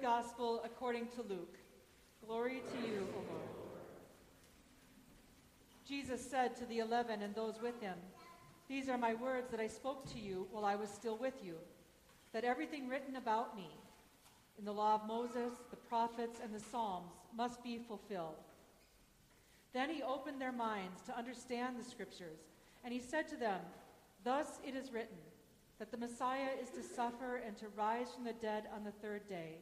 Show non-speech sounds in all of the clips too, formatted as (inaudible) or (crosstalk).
Gospel according to Luke. Glory to you, O Lord. Jesus said to the eleven and those with him, These are my words that I spoke to you while I was still with you, that everything written about me in the law of Moses, the prophets, and the Psalms must be fulfilled. Then he opened their minds to understand the scriptures, and he said to them, Thus it is written, that the Messiah is to suffer and to rise from the dead on the third day,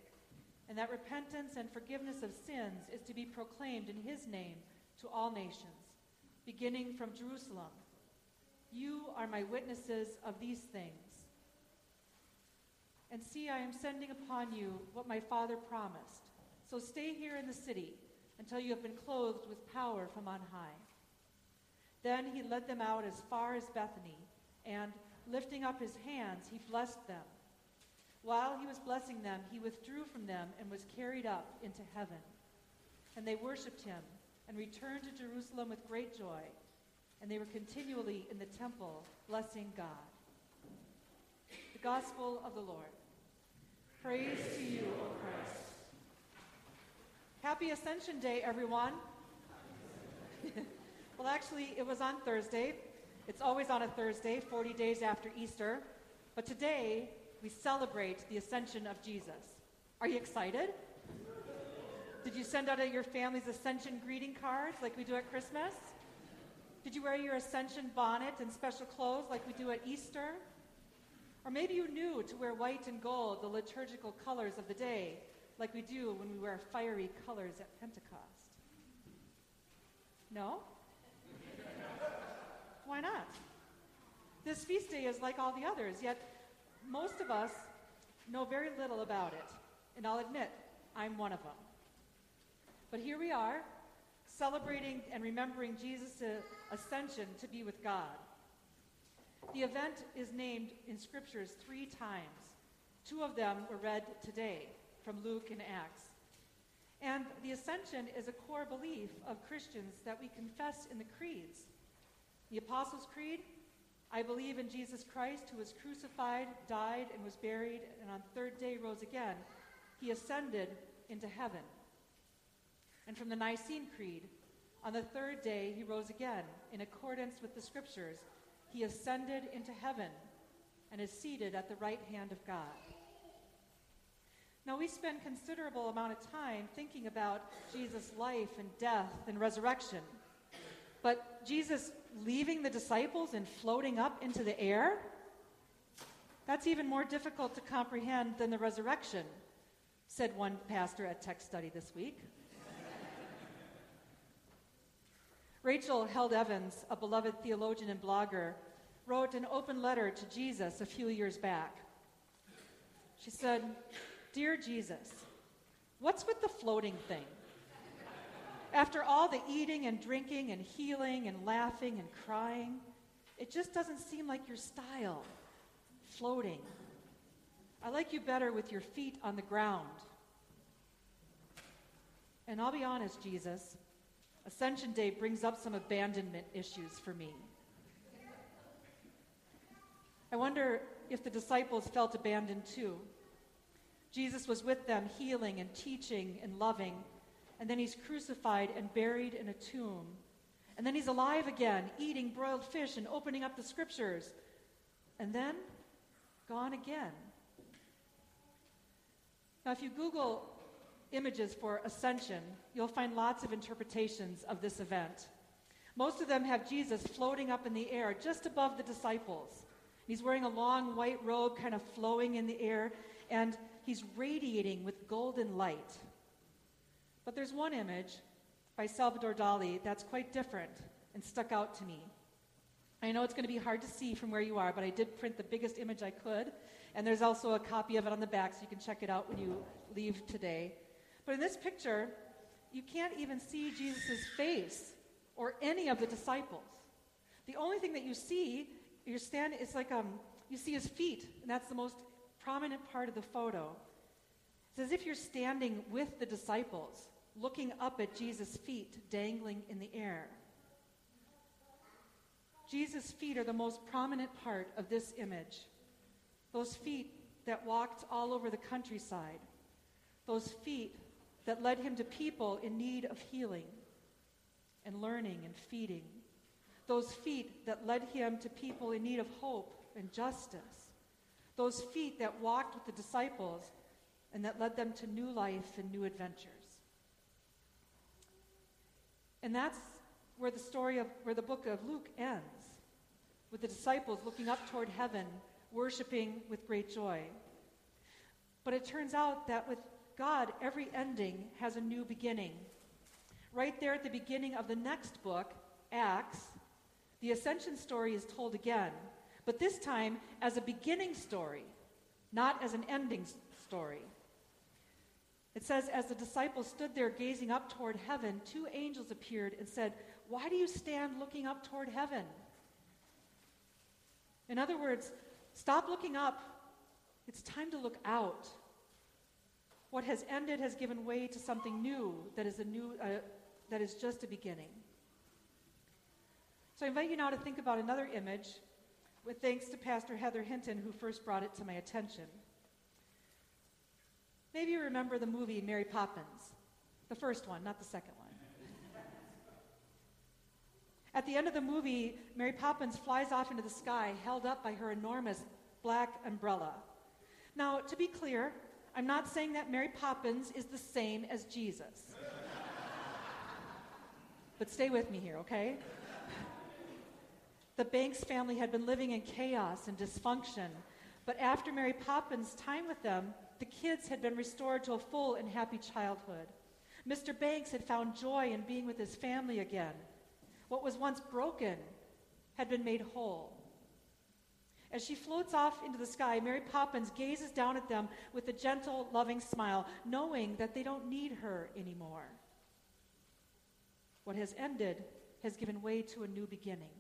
and that repentance and forgiveness of sins is to be proclaimed in his name to all nations beginning from Jerusalem. You are my witnesses of these things. And see, I am sending upon you what my Father promised. So stay here in the city until you have been clothed with power from on high. Then he led them out as far as Bethany, and, lifting up his hands, he blessed them. While he was blessing them, he withdrew from them and was carried up into heaven. And they worshipped him and returned to Jerusalem with great joy, and they were continually in the temple blessing God. The Gospel of the Lord. Praise to you, O Christ. Happy Ascension Day, everyone. (laughs) well, actually, it was on Thursday. It's always on a Thursday, 40 days after Easter. But today, we celebrate the ascension of Jesus. Are you excited? Did you send out your family's Ascension greeting cards like we do at Christmas? Did you wear your Ascension bonnet and special clothes like we do at Easter? Or maybe you knew to wear white and gold, the liturgical colors of the day, like we do when we wear fiery colors at Pentecost. No? Why not? This feast day is like all the others, yet most of us know very little about it. And I'll admit, I'm one of them. But here we are, celebrating and remembering Jesus' ascension to be with God. The event is named in scriptures three times. Two of them were read today from Luke and Acts. And the ascension is a core belief of Christians that we confess in the creeds. The Apostles' Creed I believe in Jesus Christ, who was crucified, died, and was buried, and on the third day rose again. He ascended into heaven and from the Nicene Creed. On the third day, he rose again, in accordance with the Scriptures. He ascended into heaven and is seated at the right hand of God. Now, we spend considerable amount of time thinking about Jesus' life and death and resurrection. But Jesus leaving the disciples and floating up into the air? That's even more difficult to comprehend than the resurrection, said one pastor at Tech Study this week. (laughs) Rachel Held Evans, a beloved theologian and blogger, wrote an open letter to Jesus a few years back. She said, Dear Jesus, what's with the floating thing? After all the eating and drinking and healing and laughing and crying, it just doesn't seem like your style. Floating. I like you better with your feet on the ground. And I'll be honest, Jesus, Ascension Day brings up some abandonment issues for me. I wonder if the disciples felt abandoned too. Jesus was with them, healing and teaching and loving, and then he's crucified and buried in a tomb. And then he's alive again, eating broiled fish and opening up the scriptures. And then gone again. Now, if you Google images for ascension, you'll find lots of interpretations of this event. Most of them have Jesus floating up in the air just above the disciples. He's wearing a long white robe, kind of flowing in the air, and he's radiating with golden light. But there's one image by Salvador Dali that's quite different and stuck out to me. I know it's going to be hard to see from where you are, but I did print the biggest image I could, and there's also a copy of it on the back so you can check it out when you leave today. But in this picture, you can't even see Jesus' face or any of the disciples. The only thing that you see, you're standing, it's like um, you see his feet, and that's the most prominent part of the photo. It's as if you're standing with the disciples, looking up at Jesus' feet dangling in the air. Jesus' feet are the most prominent part of this image. Those feet that walked all over the countryside, those feet that led him to people in need of healing and learning and feeding, those feet that led him to people in need of hope and justice, those feet that walked with the disciples and that led them to new life and new adventures. And that's where the story of where the book of Luke ends, with the disciples looking up toward heaven, worshiping with great joy. But it turns out that with God, every ending has a new beginning. Right there at the beginning of the next book, Acts, the ascension story is told again, but this time as a beginning story, not as an ending story. It says, As the disciples stood there gazing up toward heaven, two angels appeared and said, Why do you stand looking up toward heaven? In other words, stop looking up. It's time to look out. What has ended has given way to something new that is a new uh, that is just a beginning. So I invite you now to think about another image with thanks to Pastor Heather Hinton who first brought it to my attention. Maybe you remember the movie Mary Poppins, the first one, not the second one. At the end of the movie, Mary Poppins flies off into the sky, held up by her enormous black umbrella. Now, to be clear, I'm not saying that Mary Poppins is the same as Jesus. but stay with me here, okay? The Banks family had been living in chaos and dysfunction, but after Mary Poppins' time with them, the kids had been restored to a full and happy childhood. Mr. Banks had found joy in being with his family again. What was once broken had been made whole. As she floats off into the sky, Mary Poppins gazes down at them with a gentle, loving smile, knowing that they don't need her anymore. What has ended has given way to a new beginning.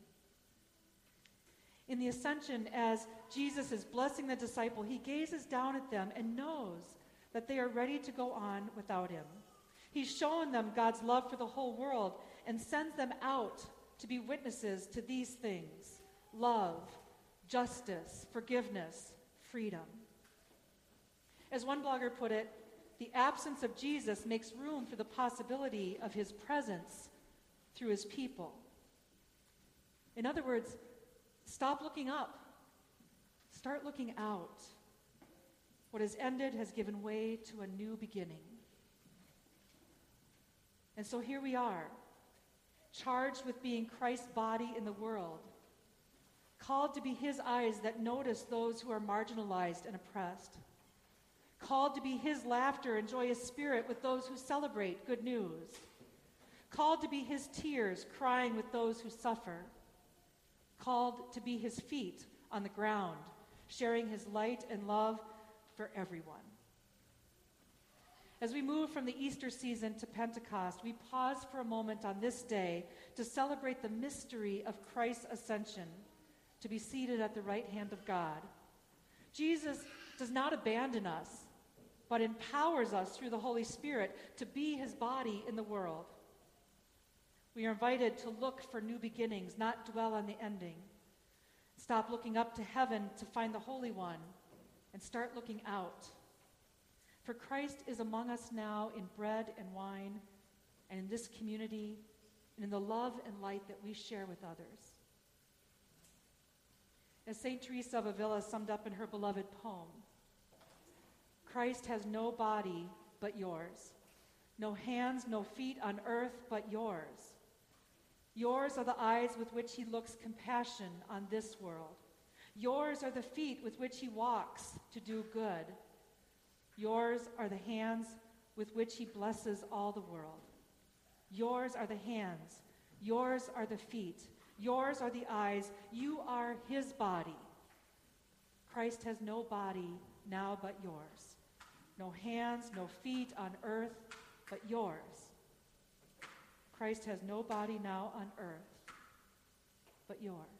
In the ascension, as Jesus is blessing the disciple, he gazes down at them and knows that they are ready to go on without him. He's shown them God's love for the whole world and sends them out to be witnesses to these things love, justice, forgiveness, freedom. As one blogger put it, the absence of Jesus makes room for the possibility of his presence through his people. In other words, stop looking up, start looking out. What has ended has given way to a new beginning. And so here we are, charged with being Christ's body in the world called to be his eyes that notice those who are marginalized and oppressed, called to be his laughter and joyous spirit with those who celebrate good news, called to be his tears crying with those who suffer, called to be his feet on the ground, sharing his light and love for everyone. As we move from the Easter season to Pentecost, we pause for a moment on this day to celebrate the mystery of Christ's ascension to be seated at the right hand of God. Jesus does not abandon us, but empowers us through the Holy Spirit to be his body in the world. We are invited to look for new beginnings, not dwell on the ending. Stop looking up to heaven to find the Holy One and start looking out. For Christ is among us now in bread and wine, and in this community, and in the love and light that we share with others. As St. Teresa of Avila summed up in her beloved poem Christ has no body but yours, no hands, no feet on earth but yours. Yours are the eyes with which he looks compassion on this world. Yours are the feet with which he walks to do good. Yours are the hands with which he blesses all the world. Yours are the hands. Yours are the feet Yours are the eyes. You are his body. Christ has no body now but yours. No hands, no feet on earth but yours. Christ has no body now on earth but yours.